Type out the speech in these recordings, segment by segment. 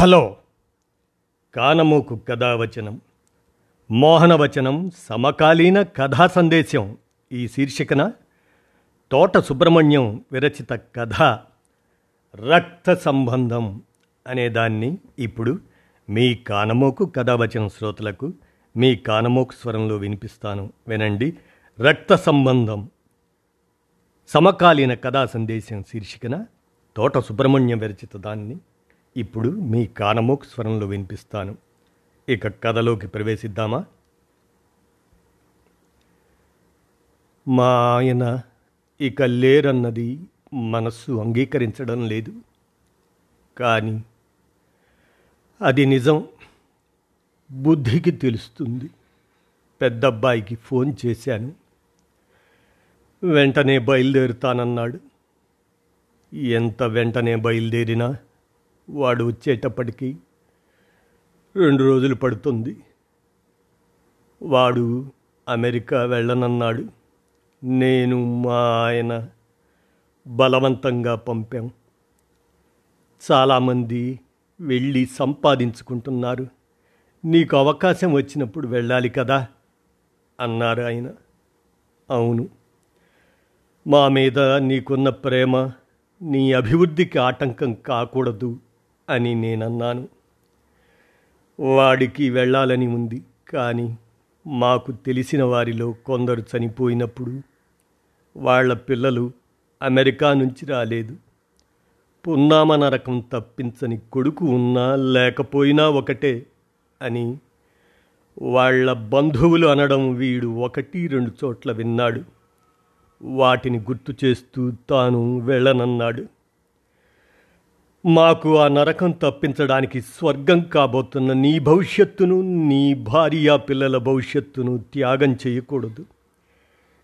Hello. కానమూకు కథావచనం మోహనవచనం సమకాలీన కథా సందేశం ఈ శీర్షికన తోట సుబ్రహ్మణ్యం విరచిత కథ రక్త సంబంధం అనేదాన్ని ఇప్పుడు మీ కానమోకు కథావచనం శ్రోతలకు మీ కానమోకు స్వరంలో వినిపిస్తాను. వినండి. రక్త సంబంధం సమకాలీన కథా సందేశం శీర్షికన తోట సుబ్రహ్మణ్యం విరచిత దాన్ని ఇప్పుడు మీ కానమోక్ స్వరంలో వినిపిస్తాను. ఇక కథలోకి ప్రవేశిద్దామా? మా ఆయన ఇక లేరన్నది మనస్సు అంగీకరించడం లేదు. కానీ అది నిజం. బుద్ధికి తెలుస్తుంది. పెద్దబ్బాయికి ఫోన్ చేశాను. వెంటనే బయలుదేరుతానన్నాడు. ఎంత వెంటనే బయలుదేరినా వాడు వచ్చేటప్పటికి రెండు రోజులు పడుతుంది. వాడు అమెరికా వెళ్ళనన్నాడు. నేను మా ఆయన బలవంతంగా పంపాం. చాలామంది వెళ్ళి సంపాదించుకుంటున్నారు. నీకు అవకాశం వచ్చినప్పుడు వెళ్ళాలి కదా? అన్నారు ఆయన. అవును. మా మీద నీకున్న ప్రేమ నీ అభివృద్ధికి ఆటంకం కాకూడదు. అని నేనన్నాను. వాడికి వెళ్ళాలని ఉంది కానీ మాకు తెలిసిన వారిలో కొందరు చనిపోయినప్పుడు వాళ్ళ పిల్లలు అమెరికా నుంచి రాలేదు. పున్నామ నరకం తప్పించని కొడుకు ఉన్నా లేకపోయినా ఒకటే అని వాళ్ళ బంధువులు అనడం వీడు ఒకటి రెండు చోట్ల విన్నాడు. వాటిని గుర్తు చేస్తూ తాను వెళ్ళనన్నాడు. మాకు ఆ నరకం తప్పించడానికి స్వర్గం కాబోతున్న నీ భవిష్యత్తును నీ భార్య పిల్లల భవిష్యత్తును త్యాగం చేయకూడదు.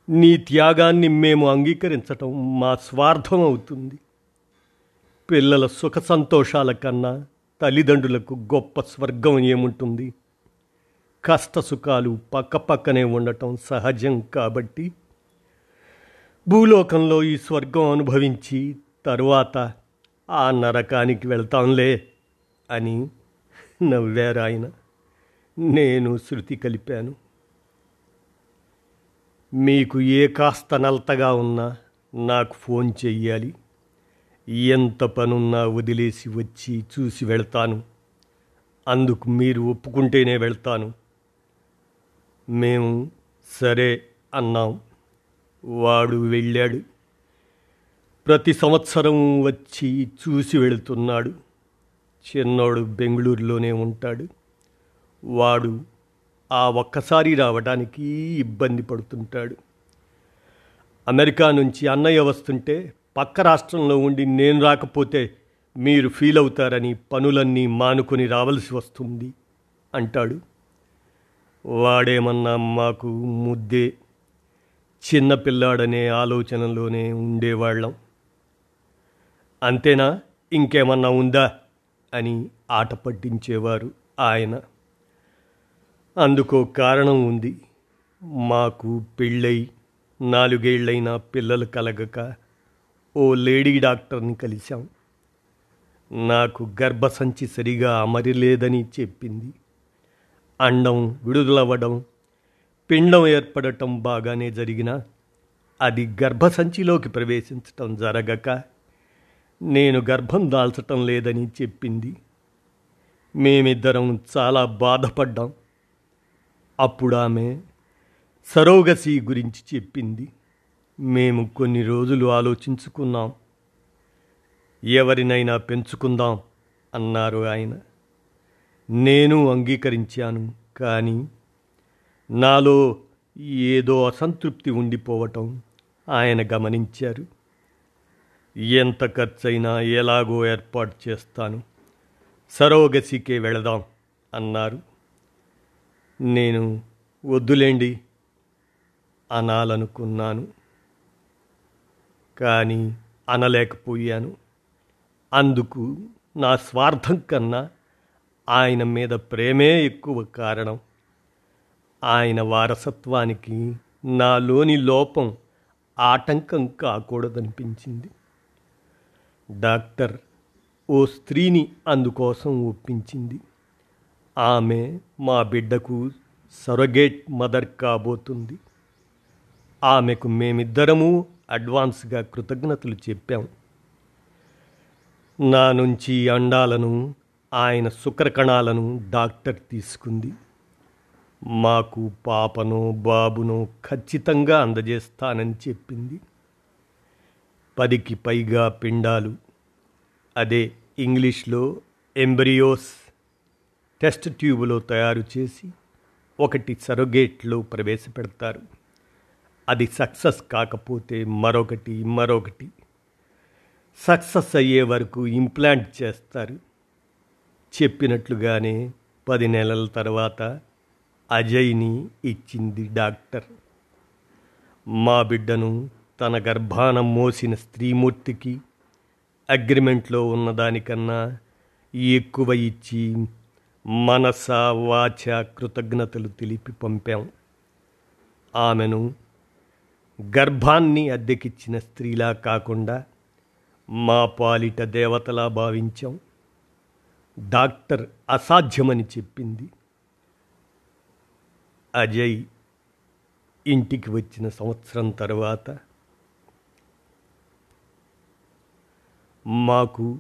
నీ త్యాగాన్ని మేము అంగీకరించటం మా స్వార్థం అవుతుంది. పిల్లల సుఖ సంతోషాల కన్నా తల్లిదండ్రులకు గొప్ప స్వర్గం ఏముంటుంది? కష్ట సుఖాలు పక్కపక్కనే ఉండటం సహజం కాబట్టి భూలోకంలో ఈ స్వర్గం అనుభవించి తరువాత ఆ నరకానికి వెళ్తాంలే అని నవ్వారు ఆయన. నేను శృతి కలిపాను. మీకు ఏ కాస్త నలతగా ఉన్నా నాకు ఫోన్ చెయ్యాలి. ఎంత పనున్నా వదిలేసి వచ్చి చూసి వెళ్తాను. అందుకు మీరు ఒప్పుకుంటేనే వెళ్తాను. మేము సరే అన్నాం. వాడు వెళ్ళాడు. ప్రతి సంవత్సరం వచ్చి చూసి వెళుతున్నాడు. చిన్నోడు బెంగళూరులోనే ఉంటాడు. వాడు ఆ ఒక్కసారి రావడానికి ఇబ్బంది పడుతుంటాడు. అమెరికా నుంచి అన్నయ్య వస్తుంటే పక్క రాష్ట్రంలో ఉండి నేను రాకపోతే మీరు ఫీల్ అవుతారని పనులన్నీ మానుకొని రావలసి వస్తుంది అంటాడు. వాడేమన్నా మాకు ముద్దే. చిన్నపిల్లాడనే ఆలోచనలోనే ఉండేవాళ్ళం. అంతేనా? ఇంకేమన్నా ఉందా? అని ఆట పట్టించేవారు ఆయన. అందుకో కారణం ఉంది. మాకు పెళ్ళై నాలుగేళ్ళైనా పిల్లలు కలగక ఓ లేడీ డాక్టర్ని కలిశాం. నాకు గర్భసంచి సరిగా అమరిలేదని చెప్పింది. అండం విడుదలవ్వడం పిండం ఏర్పడటం బాగానే జరిగినా అది గర్భసంచిలోకి ప్రవేశించటం జరగక నేను గర్భం దాల్చటం లేదని చెప్పింది. మేమిద్దరం చాలా బాధపడ్డాం. అప్పుడు ఆమె సరోగసి గురించి చెప్పింది. మేము కొన్ని రోజులు ఆలోచించుకున్నాం. ఎవరినైనా పెంచుకుందాం అన్నారు ఆయన. నేను అంగీకరించాను కానీ నాలో ఏదో అసంతృప్తి ఉండిపోవటం ఆయన గమనించారు. ఎంత ఖర్చైనా ఎలాగో ఏర్పాటు చేస్తాను. సరోగసికే వెళదాం అన్నారు. నేను వద్దులేండి అనాలనుకున్నాను. కానీ అనలేకపోయాను. అందుకు నా స్వార్థం కన్నా ఆయన మీద ప్రేమే ఎక్కువ కారణం. ఆయన వారసత్వానికి నాలోని లోపం ఆటంకం కాకూడదనిపించింది. డాక్టర్ ఓ స్త్రీని అందుకోసం ఒప్పించింది. ఆమె మా బిడ్డకు సొరగేట్ మదర్ కాబోతుంది. ఆమెకు మేమిద్దరము అడ్వాన్స్గా కృతజ్ఞతలు చెప్పాం. నా నుంచి అండాలను ఆయన శుక్రకణాలను డాక్టర్ తీసుకుంది. మాకు పాపను బాబును ఖచ్చితంగా అందజేస్తానని చెప్పింది. పదికి పైగా పిండాలు. అదే ఇంగ్లీష్లో ఎంబ్రియోస్ టెస్ట్ ట్యూబ్లో తయారు చేసి ఒకటి సరోగేట్లో ప్రవేశపెడతారు. అది సక్సెస్ కాకపోతే మరొకటి మరొకటి. సక్సెస్ అయ్యే వరకు ఇంప్లాంట్ చేస్తారు. చెప్పినట్లుగానే పది నెలల తర్వాత అజయ్ని ఇచ్చింది డాక్టర్. మా బిడ్డను తన గర్భాన మోసిన స్త్రీమూర్తికి అగ్రిమెంట్లో ఉన్నదానికన్నా ఎక్కువ ఇచ్చి మనస వాచ కృతజ్ఞతలు తెలిపి పంపాం. ఆమెను గర్భాన్ని అద్దెకిచ్చిన స్త్రీలా కాకుండా మా పాలిట దేవతలా భావించాం. డాక్టర్ అసాధ్యమని చెప్పింది. అజయ్ ఇంటికి వచ్చిన సంవత్సరం తర్వాత మాకు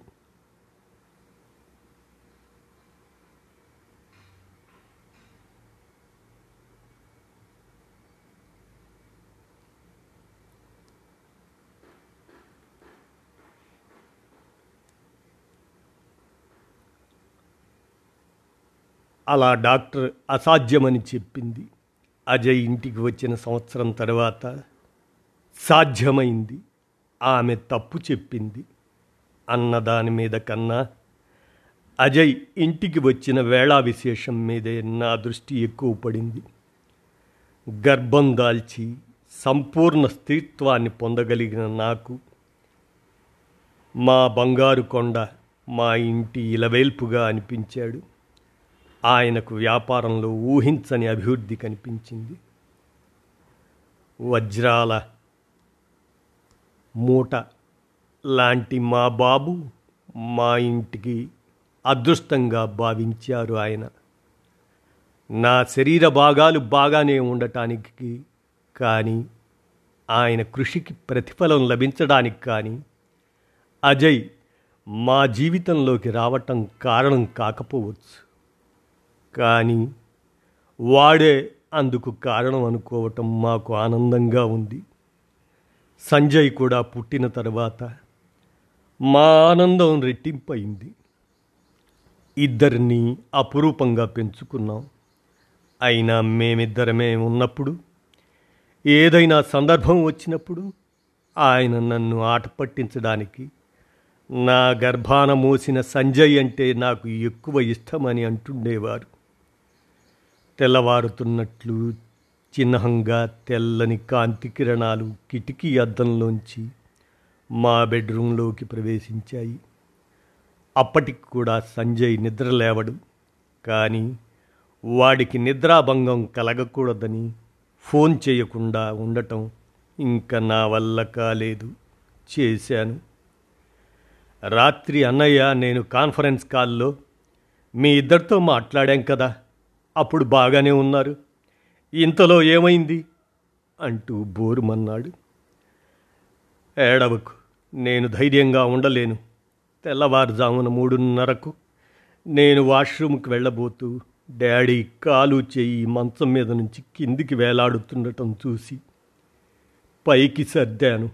అలా డాక్టర్ అసాధ్యమని చెప్పింది. అజయ్ ఇంటికి వచ్చిన సంవత్సరం తర్వాత సాధ్యమైంది. ఆమె తప్పు చెప్పింది. అన్న దాని మీద కన్నా అజయ్ ఇంటికి వచ్చిన వేళా విశేషం మీదే నా దృష్టి ఎక్కువ పడింది. గర్భం దాల్చి సంపూర్ణ స్త్రీత్వాన్ని పొందగలిగిన నాకు మా బంగారు కొండ మా ఇంటి ఇలవేల్పుగా అనిపించాడు. ఆయనకు వ్యాపారంలో ఊహించని అభివృద్ధి కనిపించింది. వజ్రాల మూట లాంటి మా బాబు మా ఇంటికి అదృష్టంగా భావించారు ఆయన. నా శరీర భాగాలు బాగానే ఉండటానికి కానీ ఆయన కృషికి ప్రతిఫలం లభించడానికి కానీ అజయ్ మా జీవితంలోకి రావటం కారణం కాకపోవచ్చు. కానీ వాడే అందుకు కారణం అనుకోవటం మాకు ఆనందంగా ఉంది. సంజయ్ కూడా పుట్టిన తర్వాత మా ఆనందం రెట్టింపయింది. ఇద్దరిని అపురూపంగా పెంచుకున్నాం. అయినా మేమిద్దరమే ఉన్నప్పుడు ఏదైనా సందర్భం వచ్చినప్పుడు ఆయన నన్ను ఆట పట్టించడానికి నా గర్భాన మోసిన సంజయ్ అంటే నాకు ఎక్కువ ఇష్టమని అంటుండేవారు. తెల్లవారుతున్నట్లు చిహ్నంగా తెల్లని కాంతి కిరణాలు కిటికీ అద్దంలోంచి మా బెడ్రూంలోకి ప్రవేశించాయి. అప్పటికి కూడా సంజయ్ నిద్ర లేవడు. కానీ వాడికి నిద్రాభంగం కలగకూడదని ఫోన్ చేయకుండా ఉండటం ఇంకా నా వల్ల కాలేదు. చేశాను. రాత్రి అన్నయ్య నేను కాన్ఫరెన్స్ కాల్లో మీ ఇద్దరితో మాట్లాడాం కదా అప్పుడు బాగానే ఉన్నారు. ఇంతలో ఏమైంది? అంటూ బోరుమన్నాడు. ఏడవకు. నేను ధైర్యంగా ఉండలేను. తెల్లవారుజామున మూడున్నరకు నేను వాష్రూమ్కి వెళ్ళబోతూ డాడీ కాలు చెయ్యి మంచం మీద నుంచి కిందికి వేలాడుతుండటం చూసి పైకి సర్దాను.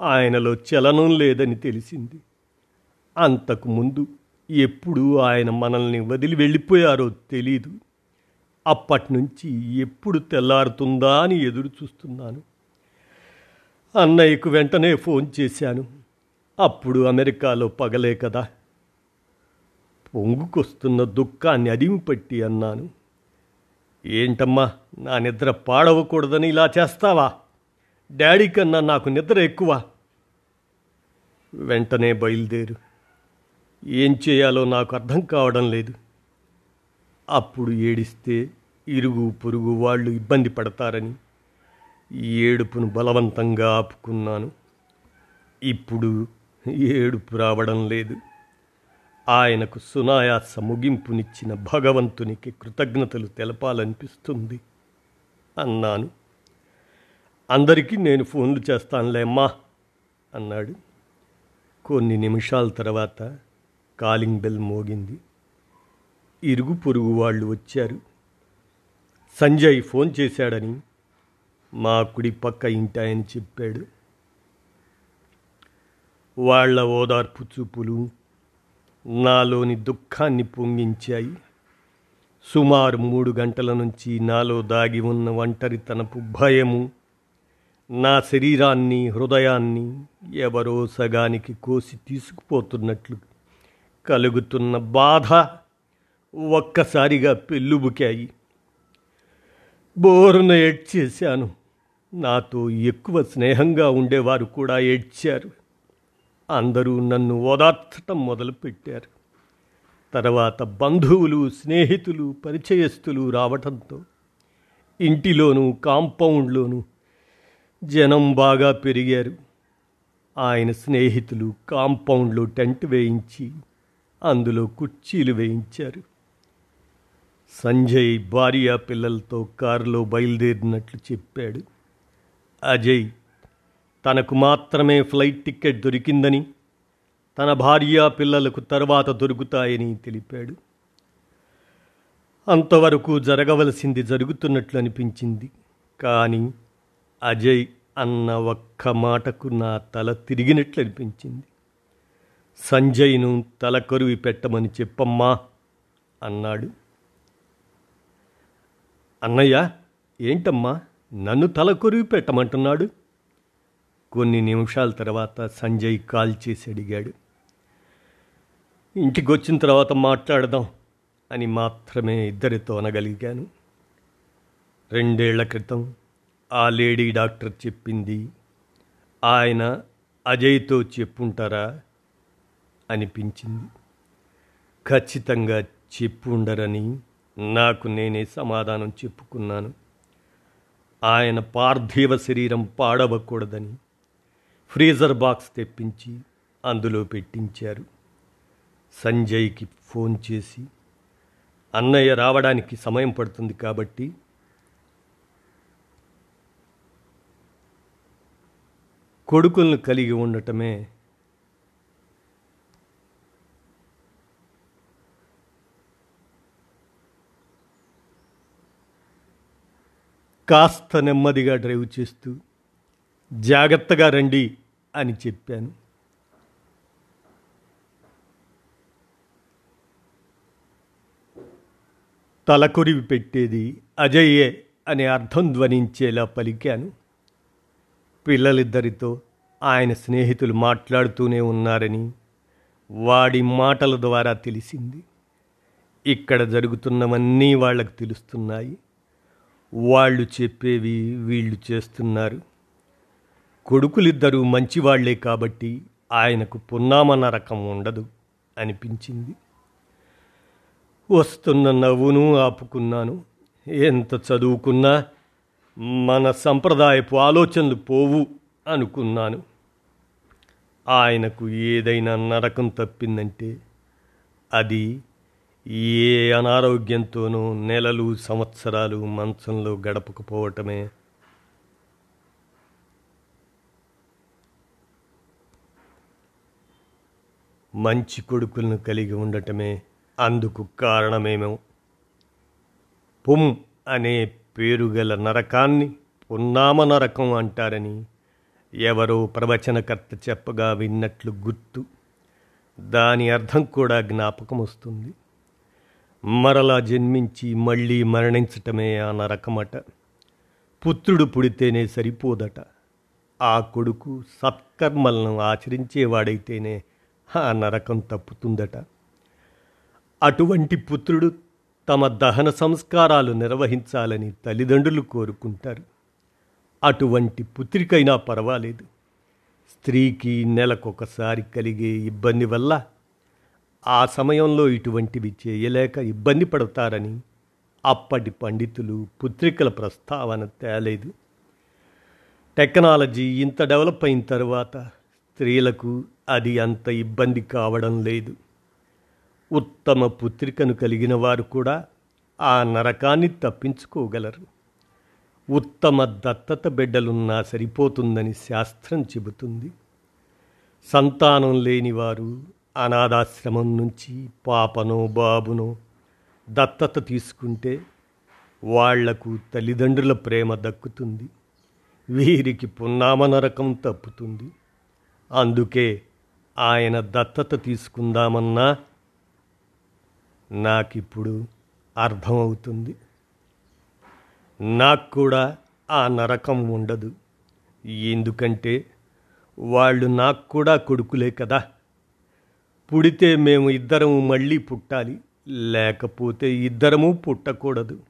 ఆయనలో చలనం లేదని తెలిసింది. అంతకు ముందు ఎప్పుడు ఆయన మనల్ని వదిలి వెళ్ళిపోయారో తెలీదు. అప్పటి నుంచి ఎప్పుడు తెల్లారుతుందా అని ఎదురు చూస్తున్నాను అన్నయ్యకు వెంటనే ఫోన్ చేశాను. అప్పుడు అమెరికాలో పగలే కదా. పొంగుకొస్తున్న దుఃఖాన్ని అదిమిపట్టి అన్నాను. ఏంటమ్మా నా నిద్ర పాడవకూడదని ఇలా చేస్తావా? డాడీ కన్నా నాకు నిద్ర ఎక్కువ. వెంటనే బయలుదేరు. ఏం చేయాలో నాకు అర్థం కావడం లేదు. అప్పుడు ఏడిస్తే ఇరుగు పొరుగు వాళ్ళు ఇబ్బంది పడతారని. ఏడుపును బలవంతంగా ఆపుకున్నాను. ఇప్పుడు ఏడుపు రావడం లేదు. ఆయనకు సునాయాస ముగింపునిచ్చిన భగవంతునికి కృతజ్ఞతలు తెలపాలనిపిస్తుంది అన్నాను. అందరికీ నేను ఫోన్లు చేస్తానులేమ్మా అన్నాడు. కొన్ని నిమిషాల తర్వాత కాలింగ్ బెల్ మోగింది. ఇరుగు పొరుగు వాళ్ళు వచ్చారు. సంజయ్ ఫోన్ చేశాడని మా కుడి పక్క ఇంటాయని చెప్పాడు. వాళ్ళ ఓదార్పు చూపులు నాలోని దుఃఖాన్ని పొంగించాయి. సుమారు మూడు గంటల నుంచి నాలో దాగి ఉన్న ఒంటరితనపు భయము నా శరీరాన్ని హృదయాన్ని ఎవరో సగానికి కోసి తీసుకుపోతున్నట్లు కలుగుతున్న బాధ ఒక్కసారిగా పెళ్ళుబుకాయి. బోరున ఏడ్చేశాను. నాతో ఎక్కువ స్నేహంగా ఉండేవారు కూడా ఏడ్చారు. అందరూ నన్ను ఓదార్చటం మొదలుపెట్టారు. తర్వాత బంధువులు స్నేహితులు పరిచయస్తులు రావటంతో ఇంటిలోనూ కాంపౌండ్లోనూ జనం బాగా పెరిగారు. ఆయన స్నేహితులు కాంపౌండ్లో టెంట్ వేయించి అందులో కుర్చీలు వేయించారు. సంజయ్ భార్య పిల్లలతో కారులో బయలుదేరినట్లు చెప్పాడు. అజయ్ తనకు మాత్రమే ఫ్లైట్ టికెట్ దొరికిందని తన భార్య పిల్లలకు తర్వాత దొరుకుతాయని తెలిపాడు. అంతవరకు జరగవలసింది జరుగుతున్నట్లు అనిపించింది. కానీ అజయ్ అన్న ఒక్క మాటకు నా తల తిరిగినట్లు అనిపించింది. సంజయ్ను తల కరువి పెట్టమని చెప్పమ్మా అన్నాడు. అన్నయ్య ఏంటమ్మా? నన్ను తలకొరివి పెట్టమంటున్నాడు. కొన్ని నిమిషాల తర్వాత సంజయ్ కాల్ చేసి అడిగాడు. ఇంటికి వచ్చిన తర్వాత మాట్లాడదాం అని మాత్రమే ఇద్దరితో అనగలిగాను. రెండేళ్ళ క్రితం ఆ లేడీ డాక్టర్ చెప్పింది ఆయన అజయ్తో చెప్పుంటారా అనిపించింది. ఖచ్చితంగా చెప్పుండరని నాకు నేనే సమాధానం చెప్పుకున్నాను. ఆయన పార్థివ శరీరం పాడవకూడదని ఫ్రీజర్ బాక్స్ తెప్పించి అందులో పెట్టించారు. సంజయ్కి ఫోన్ చేసి అన్నయ్య రావడానికి సమయం పడుతుంది కాబట్టి కొడుకులను కలిగి ఉండటమే కాస్త నెమ్మదిగా డ్రైవ్ చేస్తూ జాగ్రత్తగా రండి అని చెప్పాను. తలకొరివి పెట్టేది అజయ్యే అనే అర్థం ధ్వనించేలా పలికాను. పిల్లలిద్దరితో ఆయన స్నేహితులు మాట్లాడుతూనే ఉన్నారని వాడి మాటల ద్వారా తెలిసింది. ఇక్కడ జరుగుతున్నవన్నీ వాళ్ళకు తెలుస్తున్నాయి. వాళ్ళు చెప్పేవి వీళ్ళు చేస్తున్నారు. కొడుకులిద్దరూ మంచివాళ్ళే కాబట్టి ఆయనకు పున్నామన్న నరకం ఉండదు అనిపించింది. వస్తున్న నవ్వును ఆపుకున్నాను. ఎంత చదువుకున్నా మన సంప్రదాయపు ఆలోచనలు పోవు అనుకున్నాను. ఆయనకు ఏదైనా నరకం తప్పిందంటే అది ఏ అనారోగ్యంతోనూ నెలలు సంవత్సరాలు మంచంలో గడపకపోవటమే. మంచి కొడుకులను కలిగి ఉండటమే అందుకు కారణమేమో. పుం అనే పేరు గల నరకాన్ని పున్నామ నరకం అంటారని ఎవరో ప్రవచనకర్త చెప్పగా విన్నట్లు గుర్తు. దాని అర్థం కూడా జ్ఞాపకం వస్తుంది మరలా జన్మించి మళ్ళీ మరణించటమే ఆ నరకమట పుత్రుడు పుడితేనే సరిపోదట. ఆ కొడుకు సత్కర్మలను ఆచరించేవాడైతేనే ఆ నరకం తప్పుతుందట. అటువంటి పుత్రుడు తమ దహన సంస్కారాలు నిర్వహించాలని తల్లిదండ్రులు కోరుకుంటారు. అటువంటి పుత్రికైనా పర్వాలేదు. స్త్రీకి నెలకొకసారి కలిగే ఇబ్బంది వల్ల ఆ సమయంలో ఇటువంటివి చేయలేక ఇబ్బంది పడతారని అప్పటి పండితులు పుత్రికల ప్రస్తావన తేలేదు. టెక్నాలజీ ఇంత డెవలప్ అయిన తర్వాత స్త్రీలకు అది అంత ఇబ్బంది కావడం లేదు. ఉత్తమ పుత్రికను కలిగిన వారు కూడా ఆ నరకాన్ని తప్పించుకోగలరు. ఉత్తమ దత్తత బిడ్డలున్నా సరిపోతుందని శాస్త్రం చెబుతుంది. సంతానం లేనివారు అనాథాశ్రమం నుంచి పాపనో బాబునో దత్తత తీసుకుంటే వాళ్ళకు తల్లిదండ్రుల ప్రేమ దక్కుతుంది. వీరికి పున్నామ నరకం తప్పుతుంది. అందుకే ఆయన దత్తత తీసుకుందామన్నా నాకిప్పుడు అర్థమవుతుంది. నాకు కూడా ఆ నరకం ఉండదు. ఎందుకంటే వాళ్ళు నాకు కూడా కొడుకులే కదా. పుడితే మేము ఇద్దరము మళ్ళీ పుట్టాలి. లేకపోతే ఇద్దరము పుట్టకూడదు.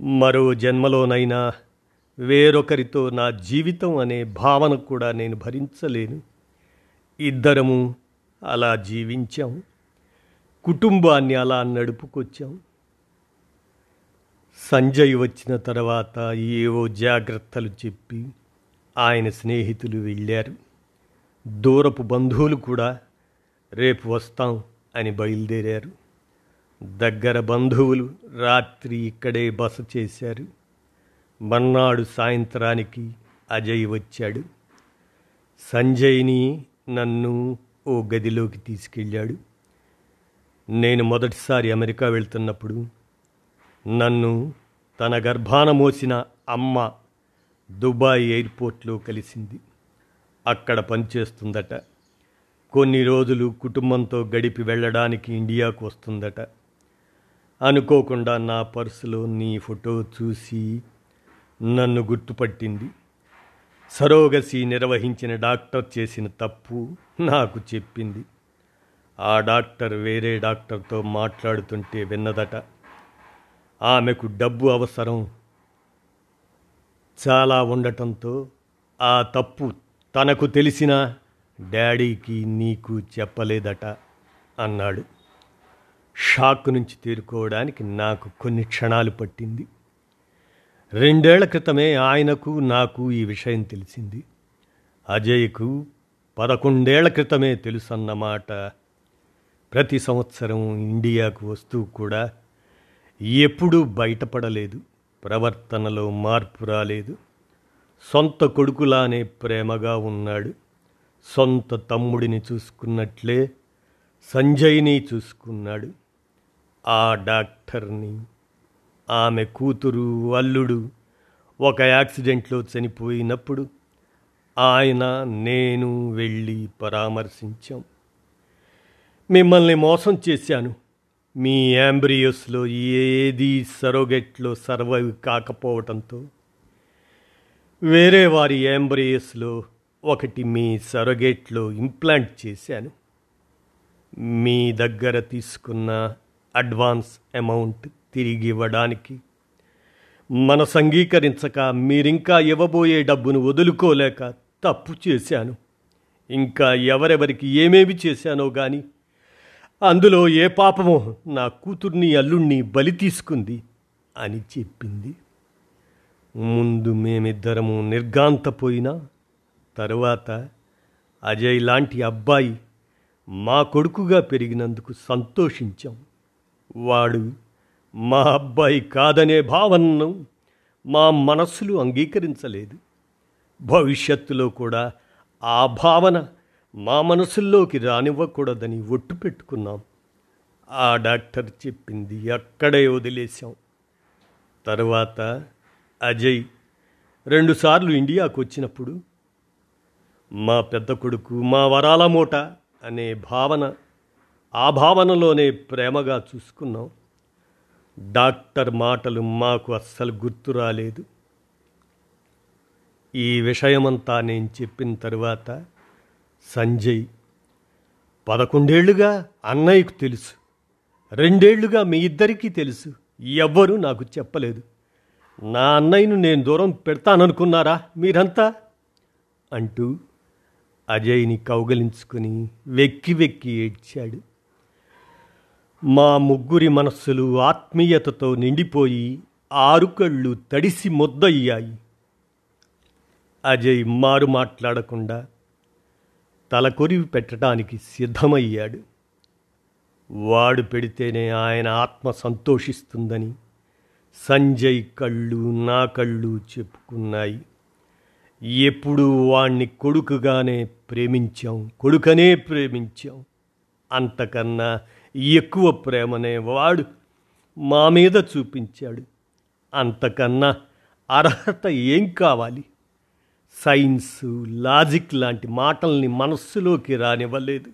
మరో జన్మలోనైనా వేరొకరితో నా జీవితం అనే భావన కూడా నేను భరించలేను. ఇద్దరము అలా జీవించాం. కుటుంబాన్ని అలా నడుపుకొచ్చాం. సంజయ్ వచ్చిన తర్వాత ఏవో జాగ్రత్తలు చెప్పి ఆయన స్నేహితులు వెళ్ళారు. దూరపు బంధువులు కూడా రేపు వస్తాం అని బయలుదేరారు. దగ్గర బంధువులు రాత్రి ఇక్కడే బస చేశారు. మన్నాడు సాయంత్రానికి అజయ్ వచ్చాడు. సంజయ్ని నన్ను ఓ గదిలోకి తీసుకెళ్ళాడు. నేను మొదటిసారి అమెరికా వెళ్తున్నప్పుడు నన్ను తన గర్భాన మోసిన అమ్మ దుబాయ్ ఎయిర్పోర్ట్లో కలిసింది. అక్కడ పనిచేస్తుందట. కొన్ని రోజులు కుటుంబంతో గడిపి వెళ్ళడానికి ఇండియాకు వస్తుందట. అనుకోకుండా నా పర్సులో నీ ఫోటో చూసి నన్ను గుర్తుపట్టింది. సరోగసి నిర్వహించిన డాక్టర్ చేసిన తప్పు నాకు చెప్పింది. ఆ డాక్టర్ వేరే డాక్టర్తో మాట్లాడుతుంటే విన్నదట. ఆమెకు డబ్బు అవసరం. చాలా ఉండటంతో ఆ తప్పు తనకు తెలిసిన డాడీకి నీకు చెప్పలేదట అన్నాడు. షాక్ నుంచి తేరుకోవడానికి నాకు కొన్ని క్షణాలు పట్టింది. రెండేళ్ళ క్రితమే ఆయనకు నాకు ఈ విషయం తెలిసింది. అజయ్కు పదకొండేళ్ళ క్రితమే తెలుసన్నమాట ప్రతి సంవత్సరం ఇండియాకు వస్తూ కూడా ఎప్పుడూ బయటపడలేదు. ప్రవర్తనలో మార్పు రాలేదు. సొంత కొడుకులానే ప్రేమగా ఉన్నాడు. సొంత తమ్ముడిని చూసుకున్నట్లే సంజయ్ని చూసుకున్నాడు. ఆ డాక్టర్ని ఆమె కూతురు అల్లుడు ఒక యాక్సిడెంట్లో చనిపోయినప్పుడు ఆయన నేను వెళ్ళి పరామర్శించాం. మిమ్మల్ని మోసం చేశాను. మీ యాంబ్రియోస్లో ఏది సరోగెట్లో సర్వైవ్ కాకపోవటంతో వేరే వారి యాంబ్రియోస్లో ఒకటి మీ సరోగేట్లో ఇంప్లాంట్ చేశాను. మీ దగ్గర తీసుకున్న అడ్వాన్స్ అమౌంట్ తిరిగి ఇవ్వడానికి మన అంగీకరించక మీరింకా ఇవ్వబోయే డబ్బును వదులుకోలేక తప్పు చేశాను. ఇంకా ఎవరెవరికి ఏమేమి చేశానో కానీ అందులో ఏ పాపమో నా కూతుర్ని అల్లుణ్ణి బలి తీసుకుంది అని చెప్పింది. ముందు మేమిద్దరము నిర్గాంతపోయినా తరువాత అజయ్ లాంటి అబ్బాయి మా కొడుకుగా పెరిగినందుకు సంతోషించాం. వాడు మా అబ్బాయి కాదనే భావనను మా మనస్సులు అంగీకరించలేదు. భవిష్యత్తులో కూడా ఆ భావన మా మనసుల్లోకి రానివ్వకూడదని ఒట్టు పెట్టుకున్నాం. ఆ డాక్టర్ చెప్పింది అక్కడే వదిలేశాం. తర్వాత అజయ్ రెండుసార్లు ఇండియాకు వచ్చినప్పుడు మా పెద్ద కొడుకు మా వరాల మూట అనే భావన ఆ భావనలోనే ప్రేమగా చూసుకున్నాం. డాక్టర్ మాటలు మాకు అస్సలు గుర్తు రాలేదు. ఈ విషయమంతా నేను చెప్పిన తరువాత సంజయ్ పదకొండేళ్ళుగా అన్నయ్యకు తెలుసు రెండేళ్ళుగా మీ ఇద్దరికీ తెలుసు ఎవ్వరూ నాకు చెప్పలేదు. నా అన్నయ్యను నేను దూరం పెడతాననుకున్నారా మీరంతా? అంటూ అజయ్ని కౌగలించుకుని వెక్కి వెక్కి ఏడ్చాడు. మా ముగ్గురి మనస్సులు ఆత్మీయతతో నిండిపోయి ఆరుకళ్ళు తడిసి మొద్దయ్యాయి. అజయ్ మారు మాట్లాడకుండా తల కొరివి పెట్టడానికి సిద్ధమయ్యాడు. వాడు పెడితేనే ఆయన ఆత్మ సంతోషిస్తుందని సంజయ్ కళ్ళు నా కళ్ళు చెప్పుకున్నాయి. ఎప్పుడూ వాణ్ణి కొడుకుగానే ప్రేమించాం కొడుకనే ప్రేమించాం. అంతకన్నా ఎక్కువ ప్రేమనే వాడు మా మీద చూపించాడు. అంతకన్నా అర్హత ఏం కావాలి? సైన్స్ లాజిక్ లాంటి మాటల్ని మనస్సులోకి రానివ్వలేదు.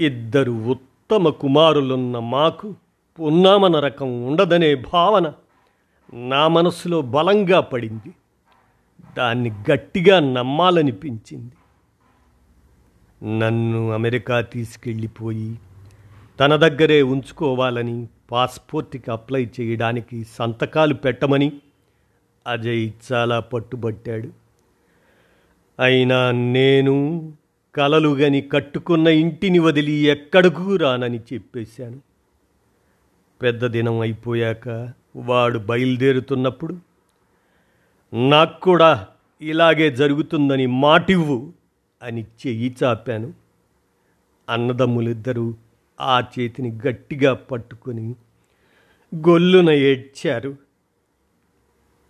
ఇద్దరు ఉత్తమ కుమారులున్న మాకు పున్నామన రకం ఉండదనే భావన నా మనస్సులో బలంగా పడింది. దాన్ని గట్టిగా నమ్మాలనిపించింది. నన్ను అమెరికా తీసుకెళ్ళిపోయి తన దగ్గరే ఉంచుకోవాలని పాస్పోర్ట్కి అప్లై చేయడానికి సంతకాలు పెట్టమని అజయ్ చాలా పట్టుబట్టాడు. అయినా నేను కలలుగని కట్టుకున్న ఇంటిని వదిలి ఎక్కడకు రానని చెప్పేశాను. పెద్ద దినం అయిపోయాక వాడు బయలుదేరుతున్నప్పుడు నాకు కూడా ఇలాగే జరుగుతుందని మాటివ్వు అని చెయ్యి చాపాను. అన్నదమ్ములిద్దరూ ఆ చేతిని గట్టిగా పట్టుకొని గొల్లున ఏడ్చారు.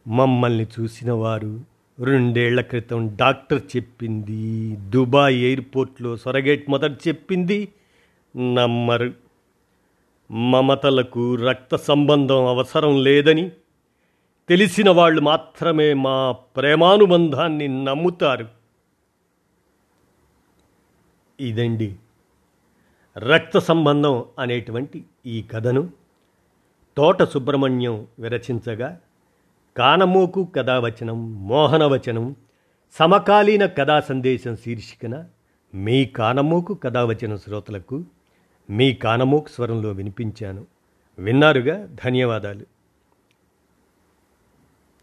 మమ్మల్ని చూసిన వారు రెండేళ్ళ క్రితం డాక్టర్ చెప్పింది దుబాయ్ ఎయిర్పోర్ట్లో సొరగేట్ మొదట చెప్పింది నమ్మరు. మమతలకు రక్త సంబంధం అవసరం లేదని తెలిసిన వాళ్ళు మాత్రమే మా ప్రేమానుబంధాన్ని నమ్ముతారు. ఇదండి రక్త సంబంధం అనేటువంటి ఈ కథను. తోట సుబ్రహ్మణ్యం విరచించగా కానమోకు కథావచనం మోహనవచనం సమకాలీన కథా సందేశం శీర్షికన మీ కానమోకు కథావచన శ్రోతలకు మీ కానమోకు స్వరంలో వినిపించాను. విన్నారుగా? ధన్యవాదాలు.